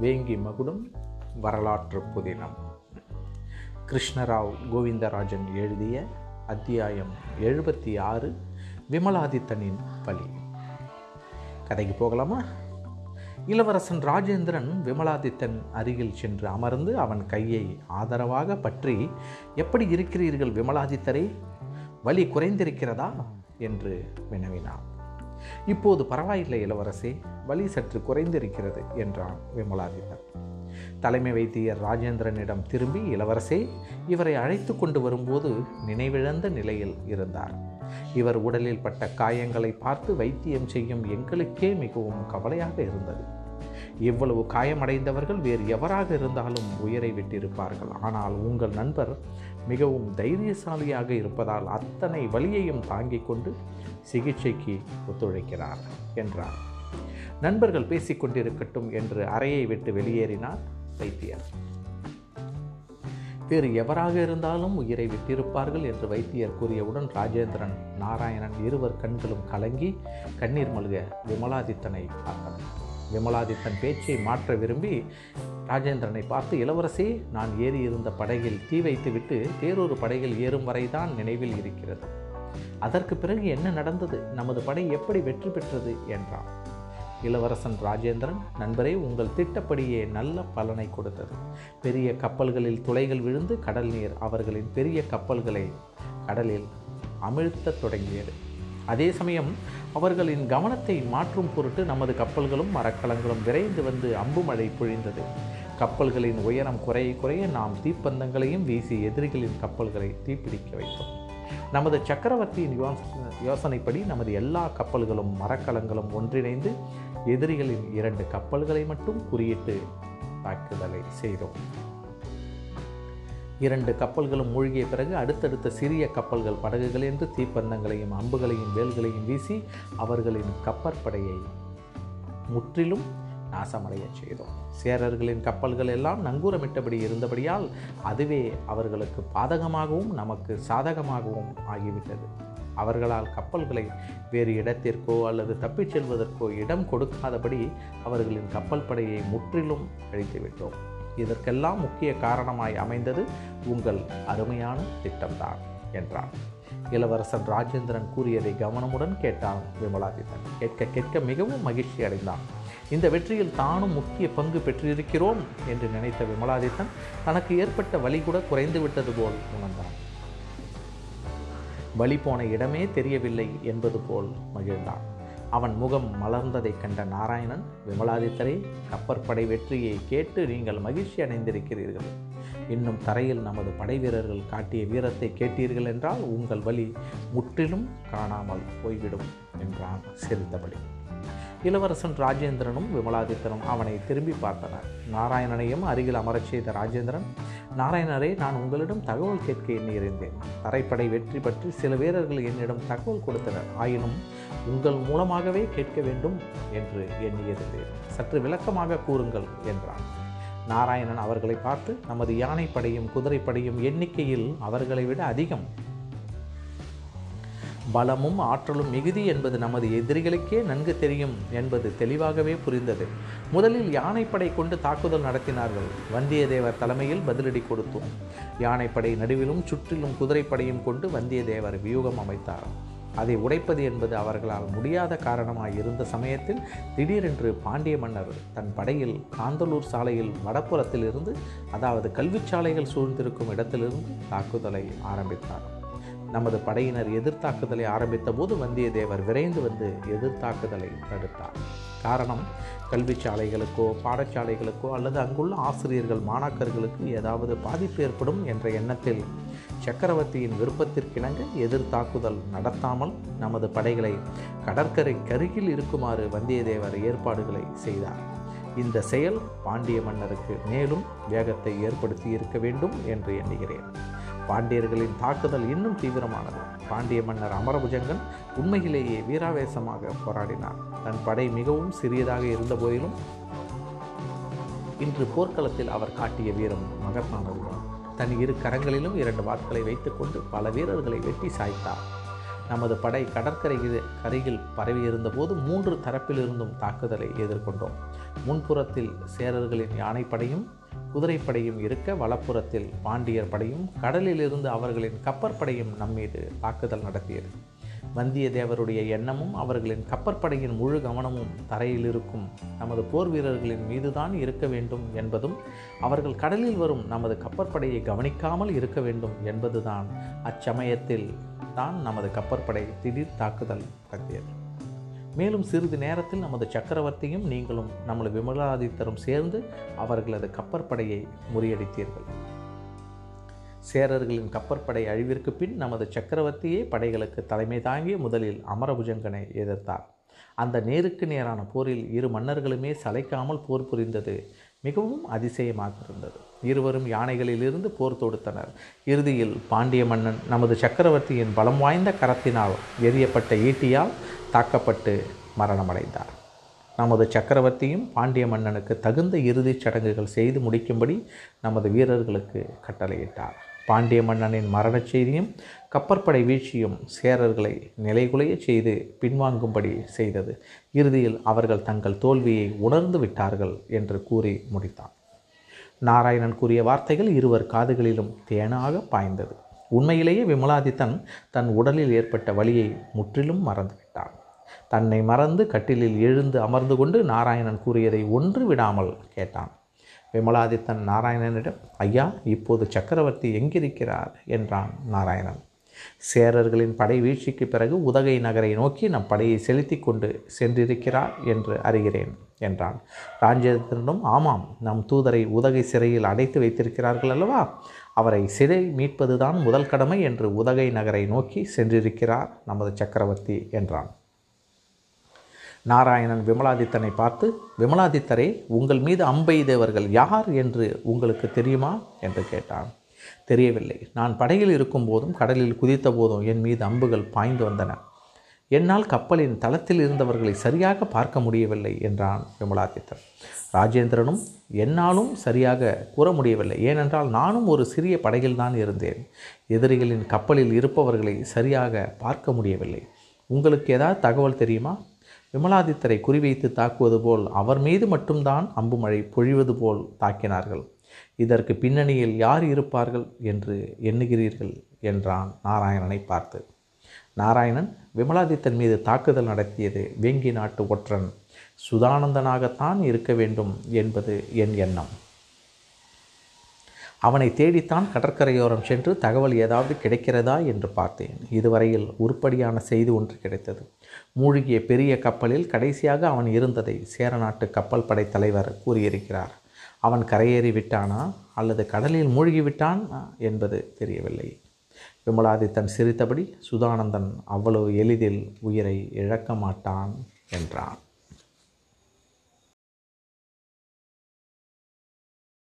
வேங்கி மகுடம் வரலாற்று புதினம். கிருஷ்ணராவ் கோவிந்தராஜன் எழுதிய அத்தியாயம் எழுபத்தி ஆறு விமலாதித்தனின் பலி. கதைக்கு போகலாமா? இளவரசன் ராஜேந்திரன் விமலாதித்தன் அருகில் சென்று அமர்ந்து அவன் கையை ஆதரவாக பற்றி எப்படி இருக்கிறீர்கள் விமலாதித்தரே? வலி குறைந்திருக்கிறதா? என்று வினவினான். இப்போது பரவாயில்லை இளவரசே வலி சற்று குறைந்திருக்கிறது என்றான் விமலாதித்தன். தலைமை வைத்தியர் ராஜேந்திரனிடம் திரும்பி இளவரசே இவரை அழைத்து கொண்டு வரும்போது நினைவிழந்த நிலையில் இருந்தார். இவர் உடலில் பட்ட காயங்களை பார்த்து வைத்தியம் செய்யும் எங்களுக்கே மிகவும் கவலையாக இருந்தது. இவ்வளவு காயமடைந்தவர்கள் வேறு எவராக இருந்தாலும் உயிரை விட்டிருப்பார்கள். ஆனால் உங்கள் நண்பர் மிகவும் தைரியசாலியாக இருப்பதால் அத்தனை வலியையும் தாங்கிக் கொண்டு சிகிச்சைக்கு ஒத்துழைக்கிறார் என்றார். நண்பர்கள் பேசிக்கொண்டிருக்கட்டும் என்று அறையை விட்டு வெளியேறினார் வைத்தியர். வேறு எவராக இருந்தாலும் உயிரை விட்டிருப்பார்கள் என்று வைத்தியர் கூறியவுடன் ராஜேந்திரன் நாராயணன் இருவர் கண்களும் கலங்கி கண்ணீர் மல்க விமலாதித்தனை பார்த்தனர் விமலாதித்தன் பேச்சை மாற்ற விரும்பி ராஜேந்திரனை பார்த்து இளவரசே நான் ஏறி இருந்த படகில் தீ வைத்துவிட்டு வேறொரு படகில் ஏறும் வரைதான் நினைவில் இருக்கிறது. அதற்கு பிறகு என்ன நடந்தது? நமது படை எப்படி வெற்றி பெற்றது? என்றான். இளவரசன் ராஜேந்திரன் நண்பரே உங்கள் திட்டப்படியே நல்ல பலனை கொடுத்தது. பெரிய கப்பல்களில் துளைகள் விழுந்து கடல் நீர் அவர்களின் பெரிய கப்பல்களை கடலில் அமிழ்த்தத் தொடங்கியது. அதே சமயம் அவர்களின் கவனத்தை மாற்றும் பொருட்டு நமது கப்பல்களும் மரக்கலங்களும் விரைந்து வந்து அம்பு மழை பொழிந்தது. கப்பல்களின் உயரம் குறைய குறைய நாம் தீப்பந்தங்களையும் வீசி எதிரிகளின் கப்பல்களை தீப்பிடிக்க வைத்தோம். நமது சக்கரவர்த்தியின் யோசனைப்படி நமது எல்லா கப்பல்களும் மரக்கலங்களும் ஒன்றிணைந்து எதிரிகளின் இரண்டு கப்பல்களை மட்டும் குறியிட்டு தாக்குதலை செய்தோம். இரண்டு கப்பல்களும் மூழ்கிய பிறகு அடுத்தடுத்த சிறிய கப்பல்கள் படகுகள் என்று தீப்பந்தங்களையும் அம்புகளையும் வேல்களையும் வீசி அவர்களின் கப்பற்படையை முற்றிலும் நாசமடைய செய்தோம். சேரர்களின் கப்பல்கள் எல்லாம் நங்கூரமிட்டபடி இருந்தபடியால் அதுவே அவர்களுக்கு பாதகமாகவும் நமக்கு சாதகமாகவும் ஆகிவிட்டது. அவர்களால் கப்பல்களை வேறு இடத்திற்கோ அல்லது தப்பிச் செல்வதற்கோ இடம் கொடுக்காதபடி அவர்களின் கப்பல் படையை முற்றிலும் அழித்துவிட்டோம். இதற்கெல்லாம் முக்கிய காரணமாய் அமைந்தது உங்கள் அருமையான திட்டம்தான் என்றான். இளவரசன் ராஜேந்திரன் கூறியதை கவனமுடன் கேட்டான் விமலாதித்தன். கேட்க கேட்க மிகவும் மகிழ்ச்சி அடைந்தான். இந்த வெற்றியில் தானும் முக்கிய பங்கு பெற்றிருக்கிறோம் என்று நினைத்த விமலாதித்தன் தனக்கு ஏற்பட்ட வழி கூட குறைந்து விட்டது போல் உணர்ந்தான். வழி போன இடமே தெரியவில்லை என்பது போல் மகிழ்ந்தான். அவன் முகம் மலர்ந்ததைக் கண்ட நாராயணன் விமலாதித்தரே கப்பற்படை வெற்றியை கேட்டு நீங்கள் மகிழ்ச்சி அடைந்திருக்கிறீர்கள். இன்னும் தரையில் நமது படை வீரர்கள் காட்டிய வீரத்தை கேட்டீர்கள் என்றால் உங்கள் வழி முற்றிலும் காணாமல் போய்விடும் என்றான் சிரித்தபடி. இளவரசன் ராஜேந்திரனும் விமலாதித்தனும் அவனை திரும்பி பார்த்தனர். நாராயணனையும் அருகில் அமரச் செய்த ராஜேந்திரன் நாராயணரே நான் உங்களிடம் தகவல் கேட்க எண்ணியிருந்தேன் தரைப்படை வெற்றி பற்றி சில வீரர்கள் என்னிடம் தகவல் கொடுத்தனர். ஆயினும் உங்கள் மூலமாகவே கேட்க வேண்டும் என்று எண்ணியிருந்தேன் சற்று விளக்கமாக கூறுங்கள் என்றான். நாராயணன் அவர்களை பார்த்து நமது யானைப்படையும் குதிரைப்படையும் எண்ணிக்கையில் அவர்களை விட அதிகம். பலமும் ஆற்றலும் மிகுதி என்பது நமது எதிரிகளுக்கே நன்கு தெரியும் என்பது தெளிவாகவே புரிந்தது. முதலில் யானைப்படை கொண்டு தாக்குதல் நடத்தினார்கள். வந்தியத்தேவர் தலைமையில் பதிலடி கொடுத்தோம். யானைப்படை நடுவிலும் சுற்றிலும் குதிரைப்படையும் கொண்டு வந்தியத்தேவர் வியூகம் அமைத்தார். அதை உடைப்பது என்பது அவர்களால் முடியாத காரணமாக இருந்த சமயத்தில் திடீரென்று பாண்டிய மன்னர் தன் படையில் காந்தலூர் சாலையில் வடப்புறத்திலிருந்து அதாவது கல்விச்சாலைகள் சூழ்ந்திருக்கும் இடத்திலிருந்து தாக்குதலை ஆரம்பித்தார். நமது படையினர் எதிர்த்தாக்குதலை ஆரம்பித்த போது வந்தியத்தேவர் விரைந்து வந்து எதிர்த்தாக்குதலை தடுத்தார். காரணம் கல்வி சாலைகளுக்கோ பாடசாலைகளுக்கோ அல்லது அங்குள்ள ஆசிரியர்கள் மாணாக்கர்களுக்கு ஏதாவது பாதிப்பு ஏற்படும் என்ற எண்ணத்தில் சக்கரவர்த்தியின் விருப்பத்திற்கிணங்க எதிர்த்தாக்குதல் நடத்தாமல் நமது படைகளை கடற்கரை கருகில் இருக்குமாறு வந்தியத்தேவர் ஏற்பாடுகளை செய்தார். இந்த செயல் பாண்டிய மன்னருக்கு மேலும் வேகத்தை ஏற்படுத்தி இருக்க வேண்டும் என்று எண்ணுகிறேன். பாண்டியர்களின் தாக்குதல் இன்னும் தீவிரமானது. பாண்டிய மன்னர் அமரபுஜங்கன் உண்மையிலேயே வீராவேசமாக போராடினார். தன் படை மிகவும் சிறியதாக இருந்த போதிலும் இன்று போர்க்களத்தில் அவர் காட்டிய வீரம் மகத்தானதுதான். தன் இரு கரங்களிலும் இரண்டு வாட்களை வைத்துக்கொண்டு பல வீரர்களை வெட்டி சாய்த்தார். நமது படை கடற்கரை கரையில் பரவியிருந்தபோது மூன்று தரப்பிலிருந்தும் தாக்குதலை எதிர்கொண்டோம். முன்புறத்தில் சேரர்களின் யானைப்படையும் குதிரைப்படையும் இருக்க வலப்புறத்தில் பாண்டியர் படையும் கடலிலிருந்து அவர்களின் கப்பற்படையும் நம்மீது தாக்குதல் நடத்தியது. வந்தியத்தேவருடைய எண்ணமும் அவர்களின் கப்பற்படையின் முழு கவனமும் தரையில் இருக்கும் நமது போர் வீரர்களின் மீதுதான் இருக்க வேண்டும் என்பதும் அவர்கள் கடலில் வரும் நமது கப்பற்படையை கவனிக்காமல் இருக்க வேண்டும் என்பதுதான் அச்சமயத்தில் தான் நமது கப்பற்படை திடீர் தாக்குதல் நடத்தியது. மேலும் சிறிது நேரத்தில் நமது சக்கரவர்த்தியும் நீங்களும் நமது விமலாதித்தரும் சேர்ந்து அவர்களது கப்பற்படையை முறியடித்தீர்கள். சேரர்களின் கப்பற்படை அழிவிற்கு பின் நமது சக்கரவர்த்தியே படைகளுக்கு தலைமை தாங்கி முதலில் அமரபுஜங்கனை எதிர்த்தார். அந்த நேருக்கு நேரான போரில் இரு மன்னர்களுமே சளைக்காமல் போர் புரிந்தது. மிகவும் அதிசயமாக இருந்தது இருவரும் யானைகளிலிருந்து போர் தொடுத்தனர். இறுதியில் பாண்டிய மன்னன் நமது சக்கரவர்த்தியின் பலம் வாய்ந்த கரத்தினால் எரியப்பட்ட ஈட்டியால் தாக்கப்பட்டு மரணமடைந்தார். நமது சக்கரவர்த்தியும் பாண்டிய மன்னனுக்கு தகுந்த இறுதிச் சடங்குகள் செய்து முடிக்கும்படி நமது வீரர்களுக்கு கட்டளையிட்டார். பாண்டிய மன்னனின் மரணச் செய்தியும் கப்பற்படை வீழ்ச்சியும் சேரர்களை நிலைகுலைய செய்து பின்வாங்கும்படி செய்தது. இறுதியில் அவர்கள் தங்கள் தோல்வியை உணர்ந்து விட்டார்கள் என்று கூறி முடித்தான். நாராயணன் கூறிய வார்த்தைகள் இருவர் காதுகளிலும் தேனாக பாய்ந்தது. உண்மையிலேயே விமலாதித்தன் தன் உடலில் ஏற்பட்ட வலியை முற்றிலும் மறந்துவிட்டான். தன்னை மறந்து கட்டிலில் எழுந்து அமர்ந்து கொண்டு நாராயணன் கூறியதை ஒன்று விடாமல் கேட்டான். விமலாதித்தன் நாராயணனிடம் ஐயா இப்போது சக்கரவர்த்தி எங்கிருக்கிறார்? என்றான் நாராயணன். சேரர்களின் படை வீழ்ச்சிக்கு பிறகு உதகை நகரை நோக்கி நம் படையை செலுத்தி கொண்டு சென்றிருக்கிறார் என்று அறிகிறேன் என்றான். ராஜேந்திரனும் ஆமாம் நம் தூதரை உதகை சிறையில் அடைத்து வைத்திருக்கிறார்கள் அல்லவா? அவரை சிறை மீட்பதுதான் முதல் கடமை என்று உதகை நகரை நோக்கி சென்றிருக்கிறார் நமது சக்கரவர்த்தி என்றான். நாராயணன் விமலாதித்தனை பார்த்து விமலாதித்தரே உங்கள் மீது அம்பெய்தவர்கள் யார் என்று உங்களுக்கு தெரியுமா? என்று கேட்டான். தெரியவில்லை. நான் படகில் இருக்கும் போதும் கடலில் குதித்த போதும் என் மீது அம்புகள் பாய்ந்து வந்தன. என்னால் கப்பலின் தளத்தில் இருந்தவர்களை சரியாக பார்க்க முடியவில்லை என்றான் விமலாதித்தன் ராஜேந்திரனும் என்னாலும் சரியாக கூற முடியவில்லை. ஏனென்றால் நானும் ஒரு சிறிய படகில்தான் இருந்தேன். எதிரிகளின் கப்பலில் இருப்பவர்களை சரியாக பார்க்க முடியவில்லை. உங்களுக்கு ஏதாவது தகவல் தெரியுமா? விமலாதித்தரை குறிவைத்து தாக்குவது போல் அவர் மீது மட்டும்தான் அம்புமழை பொழிவது போல் தாக்கினார்கள். இதற்கு பின்னணியில் யார் இருப்பார்கள் என்று எண்ணுகிறீர்கள் என்றான் நாராயணனை பார்த்து. நாராயணன் விமலாதித்தன் மீது தாக்குதல் நடத்தியது வேங்கி நாட்டு ஒற்றன். சுதானந்தனாகத்தான் இருக்க வேண்டும் என்பது என் எண்ணம். அவனை தேடித்தான் கடற்கரையோரம் சென்று தகவல் ஏதாவது கிடைக்கிறதா என்று பார்த்தேன். இதுவரையில் உருப்படியான செய்தி ஒன்று கிடைத்தது. மூழ்கிய பெரிய கப்பலில் கடைசியாக அவன் இருந்ததை சேரநாட்டு கப்பல் படை தலைவர் கூறியிருக்கிறார். அவன் கரையேறி விட்டானா அல்லது கடலில் மூழ்கி விட்டான் என்பது தெரியவில்லை. விமலாதித்தன் சிரித்தபடி சுதானந்தன் அவ்வளவு எளிதில் உயிரை இழக்க மாட்டான் என்றான்.